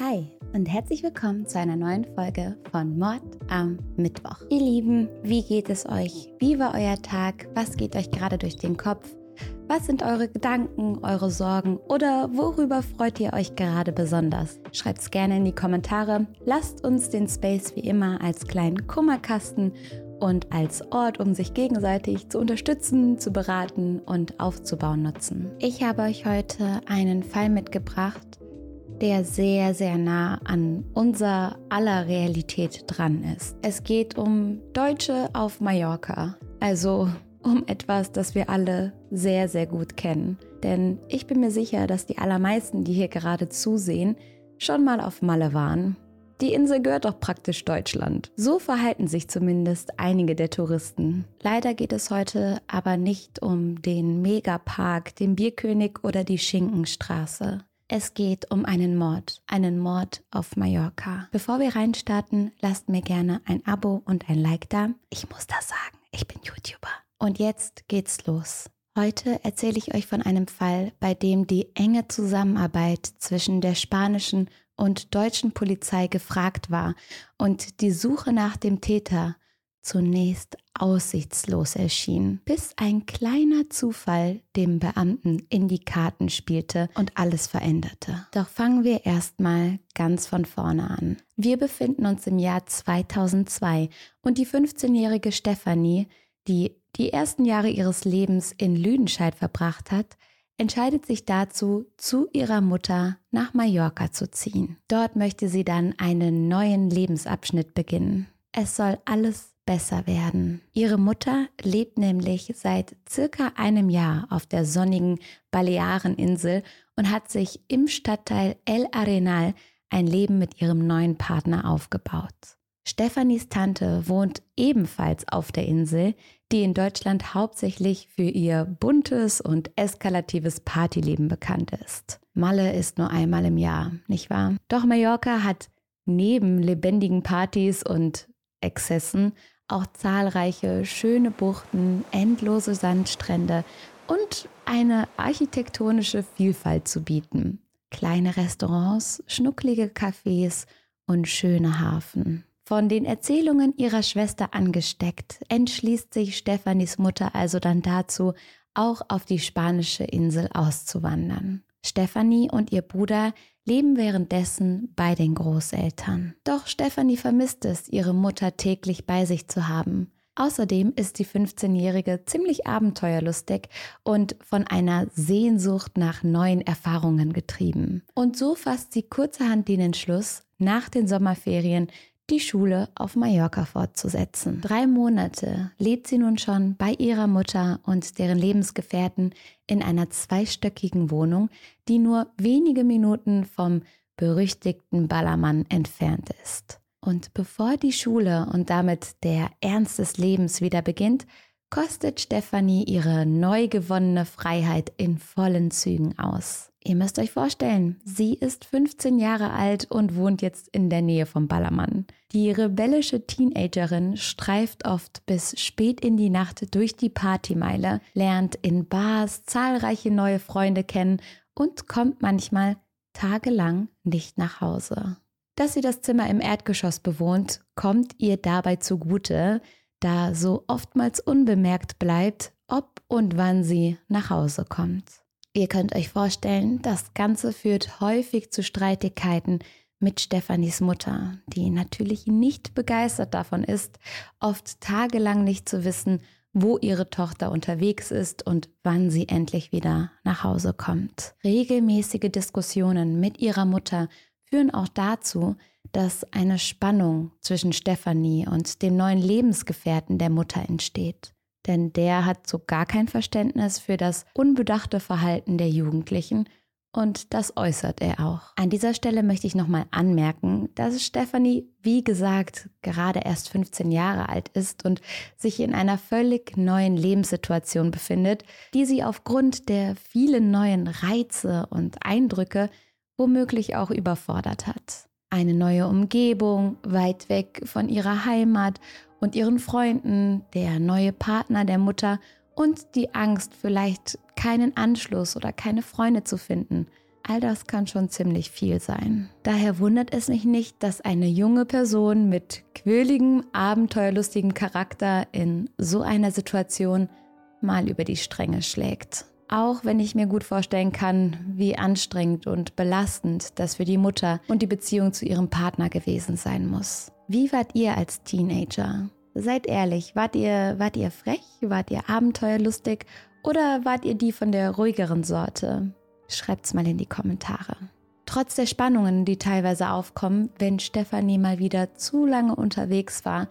Hi und herzlich willkommen zu einer neuen Folge von Mord am Mittwoch. Ihr Lieben, wie geht es euch? Wie war euer Tag? Was geht euch gerade durch den Kopf? Was sind eure Gedanken, eure Sorgen oder worüber freut ihr euch gerade besonders? Schreibt es gerne in die Kommentare. Lasst uns den Space wie immer als kleinen Kummerkasten und als Ort, um sich gegenseitig zu unterstützen, zu beraten und aufzubauen nutzen. Ich habe euch heute einen Fall mitgebracht, der sehr, sehr nah an unser aller Realität dran ist. Es geht um Deutsche auf Mallorca, also um etwas, das wir alle sehr, sehr gut kennen. Denn ich bin mir sicher, dass die allermeisten, die hier gerade zusehen, schon mal auf Malle waren die Insel gehört doch praktisch Deutschland. So verhalten sich zumindest einige der Touristen. Leider geht es heute aber nicht um den Megapark, den Bierkönig oder die Schinkenstraße. Es geht um einen Mord, einen Mord auf Mallorca. Bevor wir reinstarten, lasst mir gerne ein Abo und ein Like da. Ich muss das sagen, ich bin YouTuber. Und jetzt geht's los. Heute erzähle ich euch von einem Fall, bei dem die enge Zusammenarbeit zwischen der spanischen und deutschen Polizei gefragt war und die Suche nach dem Täter zunächst aussichtslos erschien, bis ein kleiner Zufall dem Beamten in die Karten spielte und alles veränderte. Doch fangen wir erstmal ganz von vorne an. Wir befinden uns im Jahr 2002 und die 15-jährige Stefanie, die die ersten Jahre ihres Lebens in Lüdenscheid verbracht hat, entscheidet sich dazu, zu ihrer Mutter nach Mallorca zu ziehen. Dort möchte sie dann einen neuen Lebensabschnitt beginnen. Es soll alles besser werden. Ihre Mutter lebt nämlich seit circa einem Jahr auf der sonnigen Baleareninsel und hat sich im Stadtteil El Arenal ein Leben mit ihrem neuen Partner aufgebaut. Stefanis Tante wohnt ebenfalls auf der Insel, die in Deutschland hauptsächlich für ihr buntes und eskalatives Partyleben bekannt ist. Malle ist nur einmal im Jahr, nicht wahr? Doch Mallorca hat neben lebendigen Partys und Exzessen auch zahlreiche schöne Buchten, endlose Sandstrände und eine architektonische Vielfalt zu bieten. Kleine Restaurants, schnucklige Cafés und schöne Hafen. Von den Erzählungen ihrer Schwester angesteckt, entschließt sich Stefanis Mutter also dann dazu, auch auf die spanische Insel auszuwandern. Stefanie und ihr Bruder leben währenddessen bei den Großeltern. Doch Stefanie vermisst es, ihre Mutter täglich bei sich zu haben. Außerdem ist die 15-Jährige ziemlich abenteuerlustig und von einer Sehnsucht nach neuen Erfahrungen getrieben. Und so fasst sie kurzerhand den Entschluss, nach den Sommerferien die Schule auf Mallorca fortzusetzen. Drei Monate lebt sie nun schon bei ihrer Mutter und deren Lebensgefährten in einer zweistöckigen Wohnung, die nur wenige Minuten vom berüchtigten Ballermann entfernt ist. Und bevor die Schule und damit der Ernst des Lebens wieder beginnt, kostet Stefanie ihre neu gewonnene Freiheit in vollen Zügen aus. Ihr müsst euch vorstellen, sie ist 15 Jahre alt und wohnt jetzt in der Nähe vom Ballermann. Die rebellische Teenagerin streift oft bis spät in die Nacht durch die Partymeile, lernt in Bars zahlreiche neue Freunde kennen und kommt manchmal tagelang nicht nach Hause. Dass sie das Zimmer im Erdgeschoss bewohnt, kommt ihr dabei zugute, da so oftmals unbemerkt bleibt, ob und wann sie nach Hause kommt. Ihr könnt euch vorstellen, das Ganze führt häufig zu Streitigkeiten mit Stefanis Mutter, die natürlich nicht begeistert davon ist, oft tagelang nicht zu wissen, wo ihre Tochter unterwegs ist und wann sie endlich wieder nach Hause kommt. Regelmäßige Diskussionen mit ihrer Mutter führen auch dazu, dass eine Spannung zwischen Stefanie und dem neuen Lebensgefährten der Mutter entsteht denn der hat so gar kein Verständnis für das unbedachte Verhalten der Jugendlichen und das äußert er auch. An dieser Stelle möchte ich nochmal anmerken, dass Stephanie, wie gesagt, gerade erst 15 Jahre alt ist und sich in einer völlig neuen Lebenssituation befindet, die sie aufgrund der vielen neuen Reize und Eindrücke womöglich auch überfordert hat. Eine neue Umgebung, weit weg von ihrer Heimat und ihren Freunden, der neue Partner der Mutter und die Angst, vielleicht keinen Anschluss oder keine Freunde zu finden, All das kann schon ziemlich viel sein. Daher wundert es mich nicht, dass eine junge Person mit quirligem, abenteuerlustigem Charakter in so einer Situation mal über die Stränge schlägt. Auch wenn ich mir gut vorstellen kann, wie anstrengend und belastend das für die Mutter und die Beziehung zu ihrem Partner gewesen sein muss. Wie wart ihr als Teenager? Seid ehrlich, wart ihr, wart ihr frech, wart ihr abenteuerlustig oder wart ihr die von der ruhigeren Sorte? Schreibt's mal in die Kommentare. Trotz der Spannungen, die teilweise aufkommen, wenn Stefanie mal wieder zu lange unterwegs war,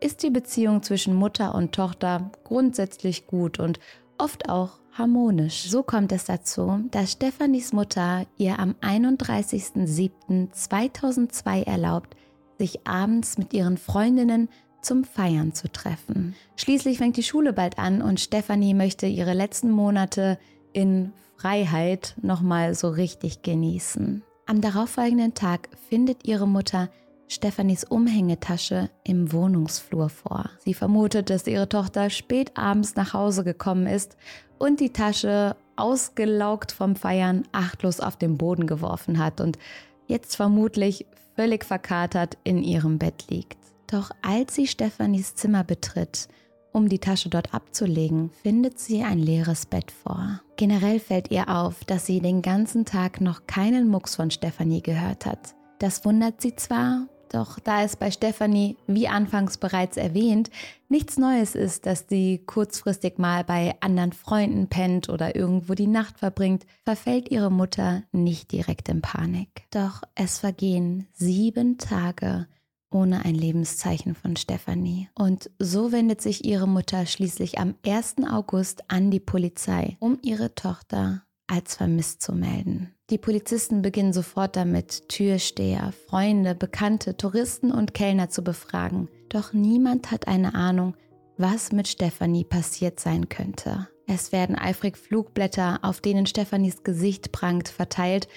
ist die Beziehung zwischen Mutter und Tochter grundsätzlich gut und oft auch harmonisch. So kommt es dazu, dass Stefanis Mutter ihr am 31.07.2002 erlaubt, sich abends mit ihren Freundinnen zum Feiern zu treffen. Schließlich fängt die Schule bald an und Stefanie möchte ihre letzten Monate in Freiheit nochmal so richtig genießen. Am darauffolgenden Tag findet ihre Mutter Stefanis Umhängetasche im Wohnungsflur vor. Sie vermutet, dass ihre Tochter spät abends nach Hause gekommen ist und die Tasche ausgelaugt vom Feiern achtlos auf den Boden geworfen hat und jetzt vermutlich völlig verkatert in ihrem Bett liegt. Doch als sie Stefanis Zimmer betritt, um die Tasche dort abzulegen, findet sie ein leeres Bett vor. Generell fällt ihr auf, dass sie den ganzen Tag noch keinen Mucks von Stefanie gehört hat. Das wundert sie zwar, doch da es bei Stefanie, wie anfangs bereits erwähnt, nichts Neues ist, dass sie kurzfristig mal bei anderen Freunden pennt oder irgendwo die Nacht verbringt, verfällt ihre Mutter nicht direkt in Panik. Doch es vergehen sieben Tage, ohne ein Lebenszeichen von Stefanie. Und so wendet sich ihre Mutter schließlich am 1. August an die Polizei, um ihre Tochter als vermisst zu melden. Die Polizisten beginnen sofort damit, Türsteher, Freunde, Bekannte, Touristen und Kellner zu befragen. Doch niemand hat eine Ahnung, was mit Stefanie passiert sein könnte. Es werden eifrig Flugblätter, auf denen Stefanis Gesicht prangt, verteilt,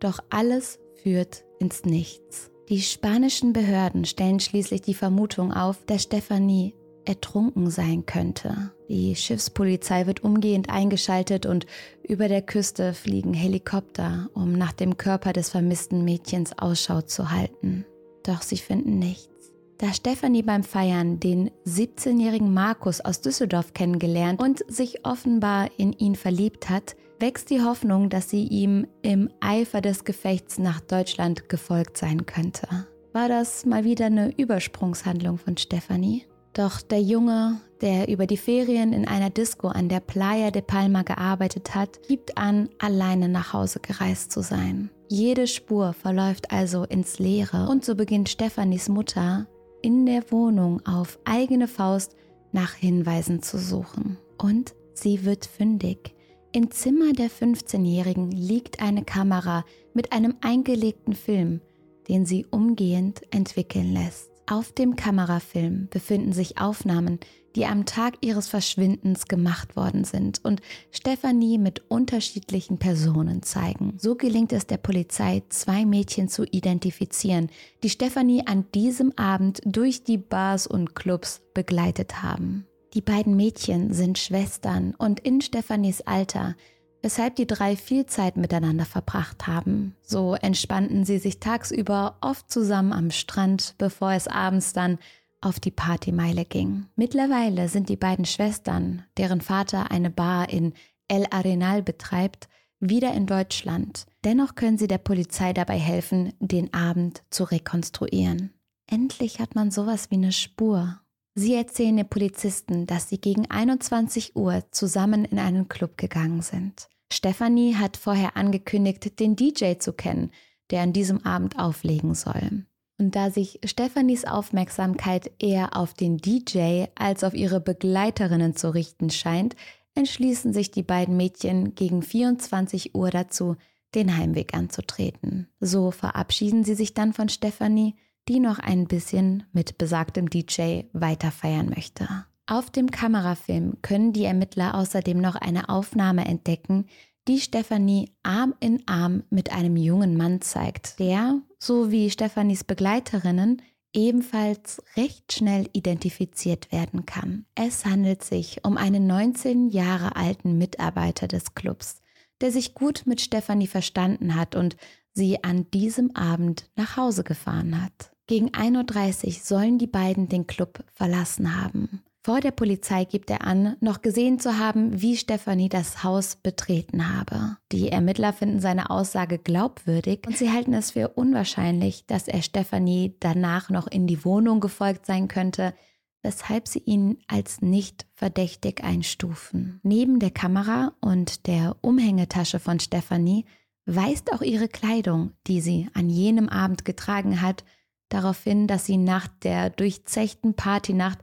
doch alles führt ins Nichts. Die spanischen Behörden stellen schließlich die Vermutung auf, dass Stefanie ertrunken sein könnte. Die Schiffspolizei wird umgehend eingeschaltet und über der Küste fliegen Helikopter, um nach dem Körper des vermissten Mädchens Ausschau zu halten. Doch sie finden nichts. Da Stefanie beim Feiern den 17-jährigen Markus aus Düsseldorf kennengelernt und sich offenbar in ihn verliebt hat, wächst die Hoffnung, dass sie ihm im Eifer des Gefechts nach Deutschland gefolgt sein könnte. War das mal wieder eine Übersprungshandlung von Stefanie? Doch der Junge, der über die Ferien in einer Disco an der Playa de Palma gearbeitet hat, gibt an, alleine nach Hause gereist zu sein. Jede Spur verläuft also ins Leere und so beginnt Stefanis Mutter in der Wohnung auf eigene Faust nach Hinweisen zu suchen. Und sie wird fündig. Im Zimmer der 15-Jährigen liegt eine Kamera mit einem eingelegten Film, den sie umgehend entwickeln lässt. Auf dem Kamerafilm befinden sich Aufnahmen, die am Tag ihres Verschwindens gemacht worden sind und Stefanie mit unterschiedlichen Personen zeigen. So gelingt es der Polizei, zwei Mädchen zu identifizieren, die Stefanie an diesem Abend durch die Bars und Clubs begleitet haben. Die beiden Mädchen sind Schwestern und in Stefanis Alter, weshalb die drei viel Zeit miteinander verbracht haben. So entspannten sie sich tagsüber oft zusammen am Strand, bevor es abends dann auf die Partymeile ging. Mittlerweile sind die beiden Schwestern, deren Vater eine Bar in El Arenal betreibt, wieder in Deutschland. Dennoch können sie der Polizei dabei helfen, den Abend zu rekonstruieren. Endlich hat man sowas wie eine Spur Sie erzählen den Polizisten, dass sie gegen 21 Uhr zusammen in einen Club gegangen sind. Stephanie hat vorher angekündigt, den DJ zu kennen, der an diesem Abend auflegen soll. Und da sich Stephanies Aufmerksamkeit eher auf den DJ als auf ihre Begleiterinnen zu richten scheint, entschließen sich die beiden Mädchen gegen 24 Uhr dazu, den Heimweg anzutreten. So verabschieden sie sich dann von Stephanie, die noch ein bisschen mit besagtem DJ weiter feiern möchte. Auf dem Kamerafilm können die Ermittler außerdem noch eine Aufnahme entdecken, die Stefanie Arm in Arm mit einem jungen Mann zeigt, der, so wie Stefanis Begleiterinnen, ebenfalls recht schnell identifiziert werden kann. Es handelt sich um einen 19 Jahre alten Mitarbeiter des Clubs, der sich gut mit Stefanie verstanden hat und sie an diesem Abend nach Hause gefahren hat. Gegen 1.30 Uhr sollen die beiden den Club verlassen haben. Vor der Polizei gibt er an, noch gesehen zu haben, wie Stefanie das Haus betreten habe. Die Ermittler finden seine Aussage glaubwürdig und sie halten es für unwahrscheinlich, dass er Stefanie danach noch in die Wohnung gefolgt sein könnte, weshalb sie ihn als nicht verdächtig einstufen. Neben der Kamera und der Umhängetasche von Stefanie weist auch ihre Kleidung, die sie an jenem Abend getragen hat, darauf hin, dass sie nach der durchzechten Partynacht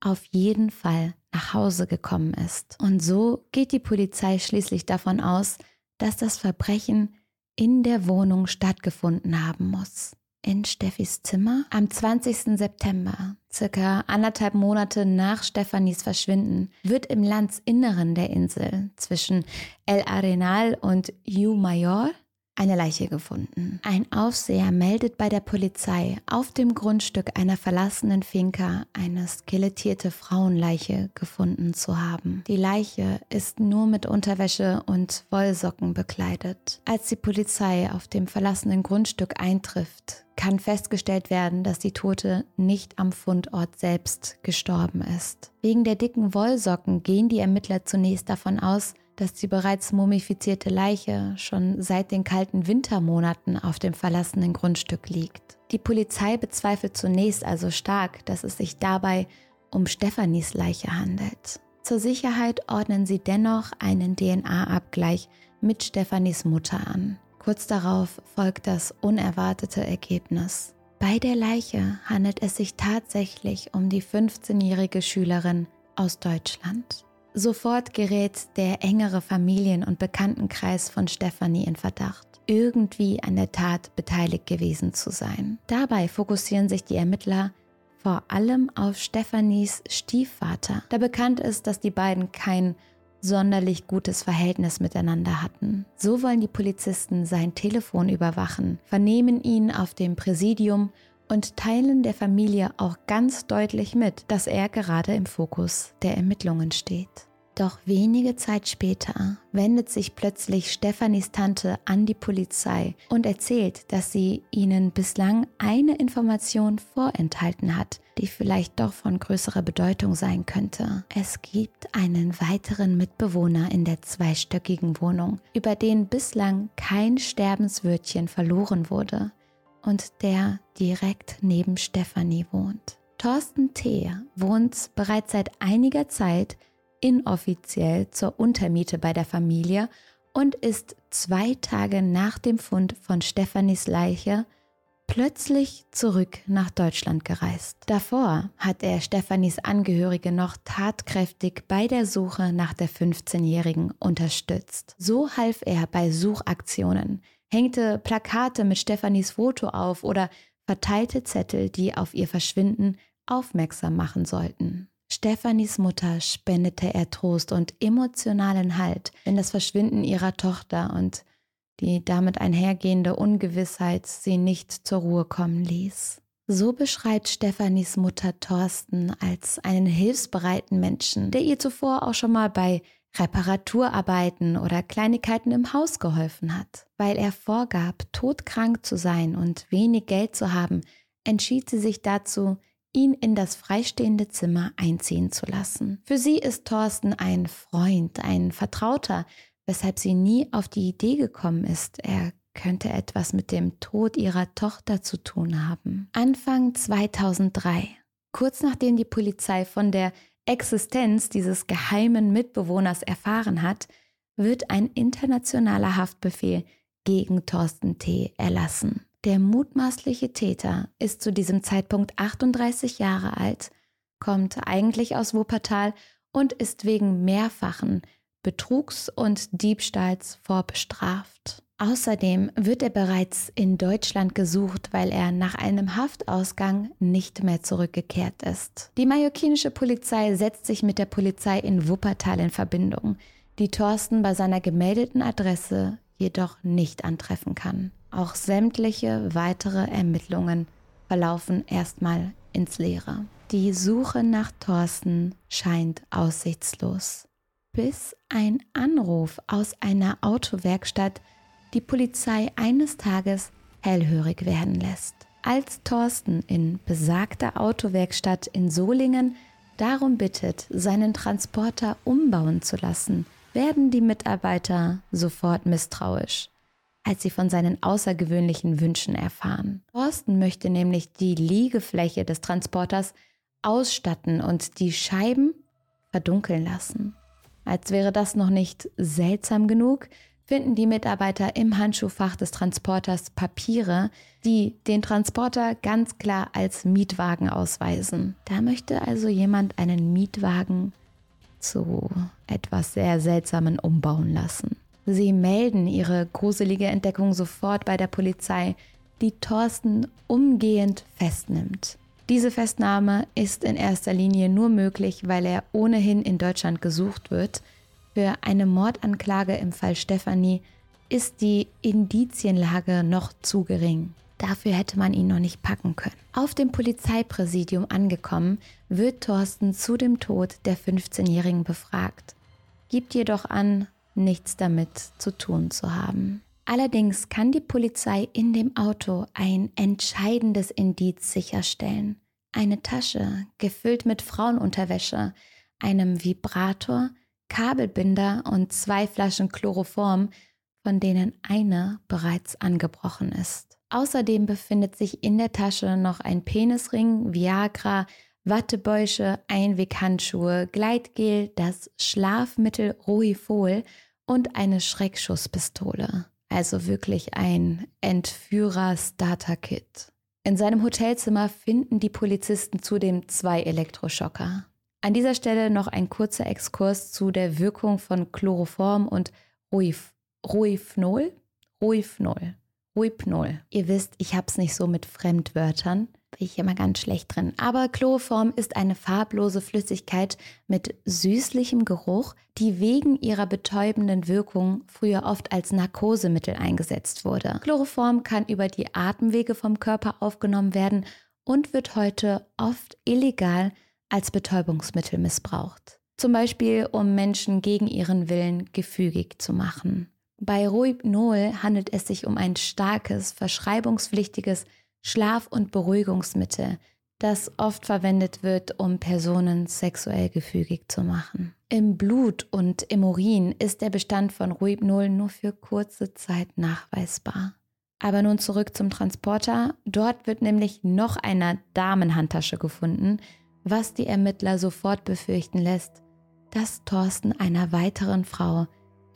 auf jeden Fall nach Hause gekommen ist. Und so geht die Polizei schließlich davon aus, dass das Verbrechen in der Wohnung stattgefunden haben muss. In Steffis Zimmer am 20. September, circa anderthalb Monate nach Stefanis Verschwinden, wird im Landsinneren der Insel zwischen El Arenal und You Mayor eine Leiche gefunden. Ein Aufseher meldet bei der Polizei auf dem Grundstück einer verlassenen Finca eine skelettierte Frauenleiche gefunden zu haben. Die Leiche ist nur mit Unterwäsche und Wollsocken bekleidet. Als die Polizei auf dem verlassenen Grundstück eintrifft, kann festgestellt werden, dass die Tote nicht am Fundort selbst gestorben ist. Wegen der dicken Wollsocken gehen die Ermittler zunächst davon aus, dass die bereits mumifizierte Leiche schon seit den kalten Wintermonaten auf dem verlassenen Grundstück liegt. Die Polizei bezweifelt zunächst also stark, dass es sich dabei um Stefanis Leiche handelt. Zur Sicherheit ordnen sie dennoch einen DNA-Abgleich mit Stefanis Mutter an. Kurz darauf folgt das unerwartete Ergebnis. Bei der Leiche handelt es sich tatsächlich um die 15-jährige Schülerin aus Deutschland. Sofort gerät der engere Familien- und Bekanntenkreis von Stefanie in Verdacht, irgendwie an der Tat beteiligt gewesen zu sein. Dabei fokussieren sich die Ermittler vor allem auf Stefanis Stiefvater, da bekannt ist, dass die beiden kein sonderlich gutes Verhältnis miteinander hatten. So wollen die Polizisten sein Telefon überwachen, vernehmen ihn auf dem Präsidium und teilen der Familie auch ganz deutlich mit, dass er gerade im Fokus der Ermittlungen steht. Doch wenige Zeit später wendet sich plötzlich Stefanis Tante an die Polizei und erzählt, dass sie ihnen bislang eine Information vorenthalten hat, die vielleicht doch von größerer Bedeutung sein könnte. Es gibt einen weiteren Mitbewohner in der zweistöckigen Wohnung, über den bislang kein Sterbenswörtchen verloren wurde und der direkt neben Stefanie wohnt. Thorsten T. wohnt bereits seit einiger Zeit inoffiziell zur Untermiete bei der Familie und ist zwei Tage nach dem Fund von Stefanis Leiche plötzlich zurück nach Deutschland gereist. Davor hat er Stefanis Angehörige noch tatkräftig bei der Suche nach der 15-Jährigen unterstützt. So half er bei Suchaktionen, hängte Plakate mit Stefanis Foto auf oder verteilte Zettel, die auf ihr Verschwinden aufmerksam machen sollten. Stefanis Mutter spendete er Trost und emotionalen Halt, wenn das Verschwinden ihrer Tochter und die damit einhergehende Ungewissheit sie nicht zur Ruhe kommen ließ. So beschreibt Stefanis Mutter Thorsten als einen hilfsbereiten Menschen, der ihr zuvor auch schon mal bei Reparaturarbeiten oder Kleinigkeiten im Haus geholfen hat. Weil er vorgab, todkrank zu sein und wenig Geld zu haben, entschied sie sich dazu, ihn in das freistehende Zimmer einziehen zu lassen. Für sie ist Thorsten ein Freund, ein Vertrauter, weshalb sie nie auf die Idee gekommen ist, er könnte etwas mit dem Tod ihrer Tochter zu tun haben. Anfang 2003, kurz nachdem die Polizei von der Existenz dieses geheimen Mitbewohners erfahren hat, wird ein internationaler Haftbefehl gegen Thorsten T. erlassen. Der mutmaßliche Täter ist zu diesem Zeitpunkt 38 Jahre alt, kommt eigentlich aus Wuppertal und ist wegen mehrfachen Betrugs und Diebstahls vorbestraft. Außerdem wird er bereits in Deutschland gesucht, weil er nach einem Haftausgang nicht mehr zurückgekehrt ist. Die mallorquinische Polizei setzt sich mit der Polizei in Wuppertal in Verbindung, die Thorsten bei seiner gemeldeten Adresse jedoch nicht antreffen kann. Auch sämtliche weitere Ermittlungen verlaufen erstmal ins Leere. Die Suche nach Thorsten scheint aussichtslos. Bis ein Anruf aus einer Autowerkstatt die Polizei eines Tages hellhörig werden lässt. Als Thorsten in besagter Autowerkstatt in Solingen darum bittet, seinen Transporter umbauen zu lassen, werden die Mitarbeiter sofort misstrauisch, als sie von seinen außergewöhnlichen Wünschen erfahren. Thorsten möchte nämlich die Liegefläche des Transporters ausstatten und die Scheiben verdunkeln lassen. Als wäre das noch nicht seltsam genug, finden die Mitarbeiter im Handschuhfach des Transporters Papiere, die den Transporter ganz klar als Mietwagen ausweisen. Da möchte also jemand einen Mietwagen zu etwas sehr Seltsamen umbauen lassen. Sie melden ihre gruselige Entdeckung sofort bei der Polizei, die Thorsten umgehend festnimmt. Diese Festnahme ist in erster Linie nur möglich, weil er ohnehin in Deutschland gesucht wird. Für eine Mordanklage im Fall Stefanie ist die Indizienlage noch zu gering. Dafür hätte man ihn noch nicht packen können. Auf dem Polizeipräsidium angekommen, wird Thorsten zu dem Tod der 15-Jährigen befragt, gibt jedoch an, nichts damit zu tun zu haben. Allerdings kann die Polizei in dem Auto ein entscheidendes Indiz sicherstellen. Eine Tasche gefüllt mit Frauenunterwäsche, einem Vibrator, Kabelbinder und zwei Flaschen Chloroform, von denen eine bereits angebrochen ist. Außerdem befindet sich in der Tasche noch ein Penisring, Viagra, Wattebäusche, Einweghandschuhe, Gleitgel, das Schlafmittel Rohifol und eine Schreckschusspistole. Also wirklich ein Entführer-Starter-Kit. In seinem Hotelzimmer finden die Polizisten zudem zwei Elektroschocker. An dieser Stelle noch ein kurzer Exkurs zu der Wirkung von Chloroform und Ruif Ruifnol. Ruifnol. Ruipnol. Ihr wisst, ich hab's nicht so mit Fremdwörtern bin ich immer ganz schlecht drin. Aber Chloroform ist eine farblose Flüssigkeit mit süßlichem Geruch, die wegen ihrer betäubenden Wirkung früher oft als Narkosemittel eingesetzt wurde. Chloroform kann über die Atemwege vom Körper aufgenommen werden und wird heute oft illegal als Betäubungsmittel missbraucht. Zum Beispiel, um Menschen gegen ihren Willen gefügig zu machen. Bei Rohypnol handelt es sich um ein starkes, verschreibungspflichtiges Schlaf- und Beruhigungsmittel, das oft verwendet wird, um Personen sexuell gefügig zu machen. Im Blut und im Urin ist der Bestand von Ruibnol nur für kurze Zeit nachweisbar. Aber nun zurück zum Transporter. Dort wird nämlich noch eine Damenhandtasche gefunden, was die Ermittler sofort befürchten lässt, dass Thorsten einer weiteren Frau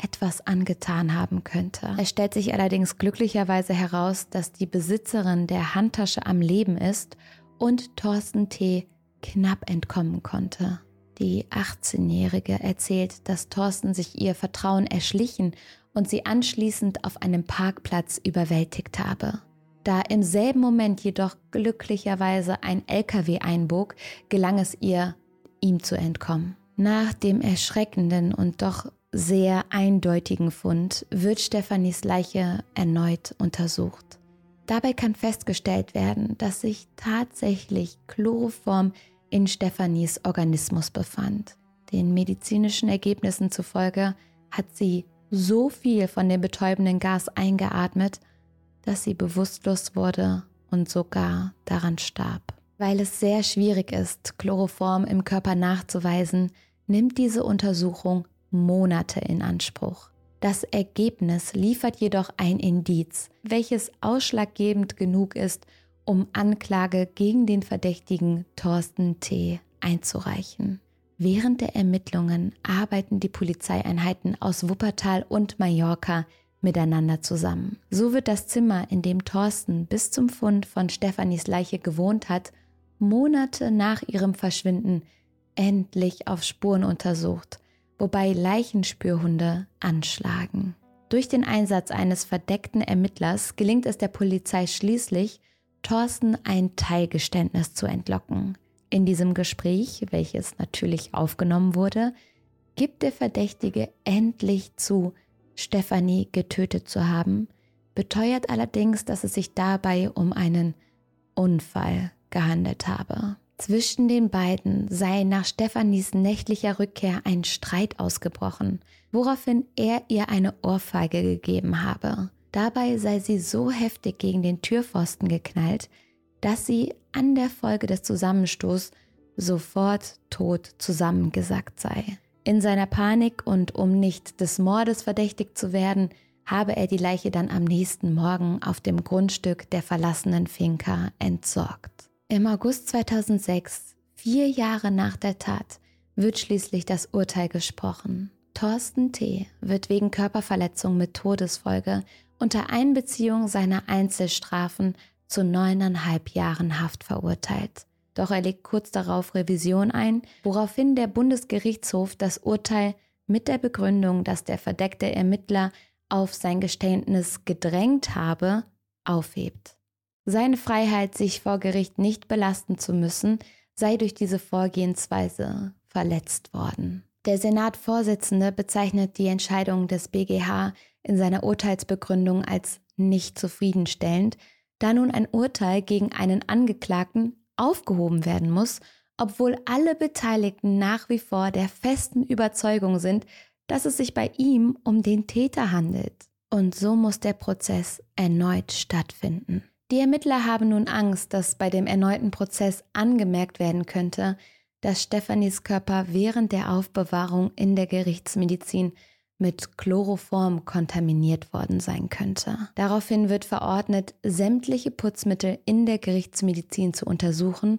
etwas angetan haben könnte. Es stellt sich allerdings glücklicherweise heraus, dass die Besitzerin der Handtasche am Leben ist und Thorsten T. knapp entkommen konnte. Die 18-Jährige erzählt, dass Thorsten sich ihr Vertrauen erschlichen und sie anschließend auf einem Parkplatz überwältigt habe. Da im selben Moment jedoch glücklicherweise ein LKW einbog, gelang es ihr, ihm zu entkommen. Nach dem erschreckenden und doch sehr eindeutigen Fund wird Stephanies Leiche erneut untersucht. Dabei kann festgestellt werden, dass sich tatsächlich Chloroform in Stephanies Organismus befand. Den medizinischen Ergebnissen zufolge hat sie so viel von dem betäubenden Gas eingeatmet, dass sie bewusstlos wurde und sogar daran starb. Weil es sehr schwierig ist, Chloroform im Körper nachzuweisen, nimmt diese Untersuchung Monate in Anspruch. Das Ergebnis liefert jedoch ein Indiz, welches ausschlaggebend genug ist, um Anklage gegen den Verdächtigen Thorsten T. einzureichen. Während der Ermittlungen arbeiten die Polizeieinheiten aus Wuppertal und Mallorca miteinander zusammen. So wird das Zimmer, in dem Thorsten bis zum Fund von Stefanis Leiche gewohnt hat, Monate nach ihrem Verschwinden endlich auf Spuren untersucht wobei Leichenspürhunde anschlagen. Durch den Einsatz eines verdeckten Ermittlers gelingt es der Polizei schließlich, Thorsten ein Teilgeständnis zu entlocken. In diesem Gespräch, welches natürlich aufgenommen wurde, gibt der Verdächtige endlich zu, Stephanie getötet zu haben, beteuert allerdings, dass es sich dabei um einen Unfall gehandelt habe. Zwischen den beiden sei nach Stefanis nächtlicher Rückkehr ein Streit ausgebrochen, woraufhin er ihr eine Ohrfeige gegeben habe. Dabei sei sie so heftig gegen den Türpfosten geknallt, dass sie an der Folge des Zusammenstoßes sofort tot zusammengesackt sei. In seiner Panik und um nicht des Mordes verdächtigt zu werden, habe er die Leiche dann am nächsten Morgen auf dem Grundstück der verlassenen Finca entsorgt. Im August 2006, vier Jahre nach der Tat, wird schließlich das Urteil gesprochen. Thorsten T. wird wegen Körperverletzung mit Todesfolge unter Einbeziehung seiner Einzelstrafen zu neuneinhalb Jahren Haft verurteilt. Doch er legt kurz darauf Revision ein, woraufhin der Bundesgerichtshof das Urteil mit der Begründung, dass der verdeckte Ermittler auf sein Geständnis gedrängt habe, aufhebt. Seine Freiheit, sich vor Gericht nicht belasten zu müssen, sei durch diese Vorgehensweise verletzt worden. Der Senatvorsitzende bezeichnet die Entscheidung des BGH in seiner Urteilsbegründung als nicht zufriedenstellend, da nun ein Urteil gegen einen Angeklagten aufgehoben werden muss, obwohl alle Beteiligten nach wie vor der festen Überzeugung sind, dass es sich bei ihm um den Täter handelt. Und so muss der Prozess erneut stattfinden. Die Ermittler haben nun Angst, dass bei dem erneuten Prozess angemerkt werden könnte, dass Stefanis Körper während der Aufbewahrung in der Gerichtsmedizin mit Chloroform kontaminiert worden sein könnte. Daraufhin wird verordnet, sämtliche Putzmittel in der Gerichtsmedizin zu untersuchen,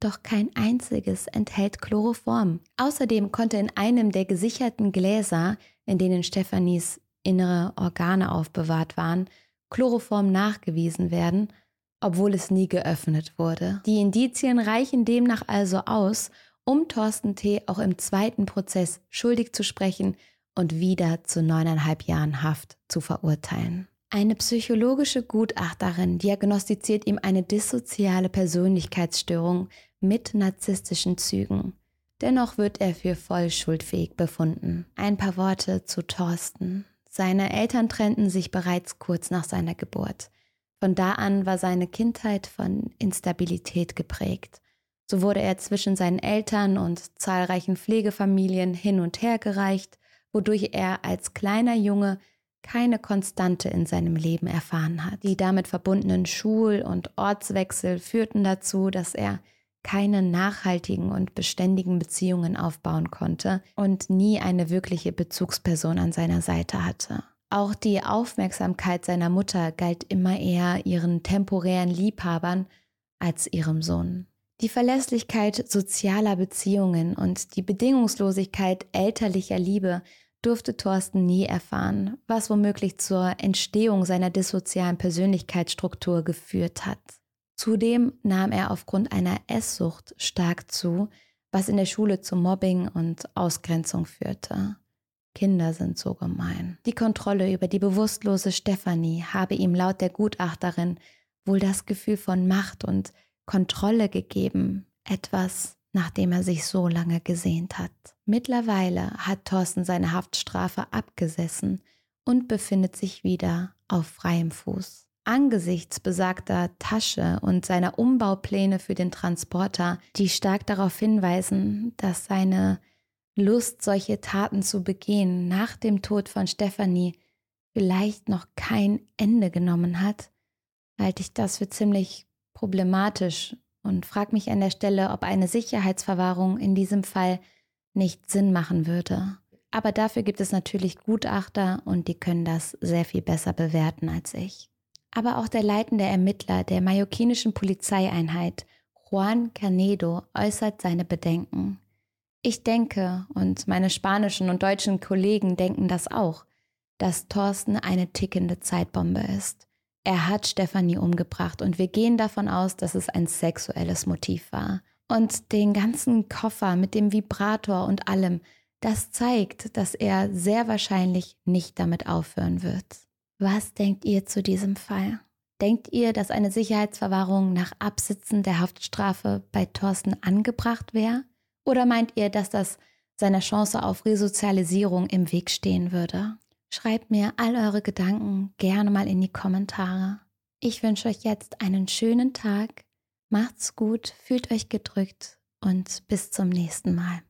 doch kein einziges enthält Chloroform. Außerdem konnte in einem der gesicherten Gläser, in denen Stephanies innere Organe aufbewahrt waren, Chloroform nachgewiesen werden, obwohl es nie geöffnet wurde. Die Indizien reichen demnach also aus, um Thorsten T. auch im zweiten Prozess schuldig zu sprechen und wieder zu neuneinhalb Jahren Haft zu verurteilen. Eine psychologische Gutachterin diagnostiziert ihm eine dissoziale Persönlichkeitsstörung mit narzisstischen Zügen. Dennoch wird er für voll schuldfähig befunden. Ein paar Worte zu Thorsten. Seine Eltern trennten sich bereits kurz nach seiner Geburt. Von da an war seine Kindheit von Instabilität geprägt. So wurde er zwischen seinen Eltern und zahlreichen Pflegefamilien hin und her gereicht wodurch er als kleiner Junge keine Konstante in seinem Leben erfahren hat. Die damit verbundenen Schul- und Ortswechsel führten dazu, dass er keine nachhaltigen und beständigen Beziehungen aufbauen konnte und nie eine wirkliche Bezugsperson an seiner Seite hatte. Auch die Aufmerksamkeit seiner Mutter galt immer eher ihren temporären Liebhabern als ihrem Sohn. Die Verlässlichkeit sozialer Beziehungen und die Bedingungslosigkeit elterlicher Liebe durfte Thorsten nie erfahren, was womöglich zur Entstehung seiner dissozialen Persönlichkeitsstruktur geführt hat. Zudem nahm er aufgrund einer Esssucht stark zu, was in der Schule zu Mobbing und Ausgrenzung führte. Kinder sind so gemein. Die Kontrolle über die bewusstlose Stefanie habe ihm laut der Gutachterin wohl das Gefühl von Macht und Kontrolle gegeben, etwas, nachdem er sich so lange gesehnt hat. Mittlerweile hat Thorsten seine Haftstrafe abgesessen und befindet sich wieder auf freiem Fuß. Angesichts besagter Tasche und seiner Umbaupläne für den Transporter, die stark darauf hinweisen, dass seine Lust, solche Taten zu begehen, nach dem Tod von Stephanie vielleicht noch kein Ende genommen hat, halte ich das für ziemlich problematisch und frage mich an der Stelle, ob eine Sicherheitsverwahrung in diesem Fall nicht Sinn machen würde. Aber dafür gibt es natürlich Gutachter und die können das sehr viel besser bewerten als ich. Aber auch der leitende Ermittler der mallorquinischen Polizeieinheit, Juan Canedo, äußert seine Bedenken. Ich denke, und meine spanischen und deutschen Kollegen denken das auch, dass Thorsten eine tickende Zeitbombe ist. Er hat Stefanie umgebracht und wir gehen davon aus, dass es ein sexuelles Motiv war. Und den ganzen Koffer mit dem Vibrator und allem, das zeigt, dass er sehr wahrscheinlich nicht damit aufhören wird. Was denkt ihr zu diesem Fall? Denkt ihr, dass eine Sicherheitsverwahrung nach Absitzen der Haftstrafe bei Thorsten angebracht wäre? Oder meint ihr, dass das seiner Chance auf Resozialisierung im Weg stehen würde? Schreibt mir all eure Gedanken gerne mal in die Kommentare. Ich wünsche euch jetzt einen schönen Tag Macht's gut, fühlt euch gedrückt und bis zum nächsten Mal.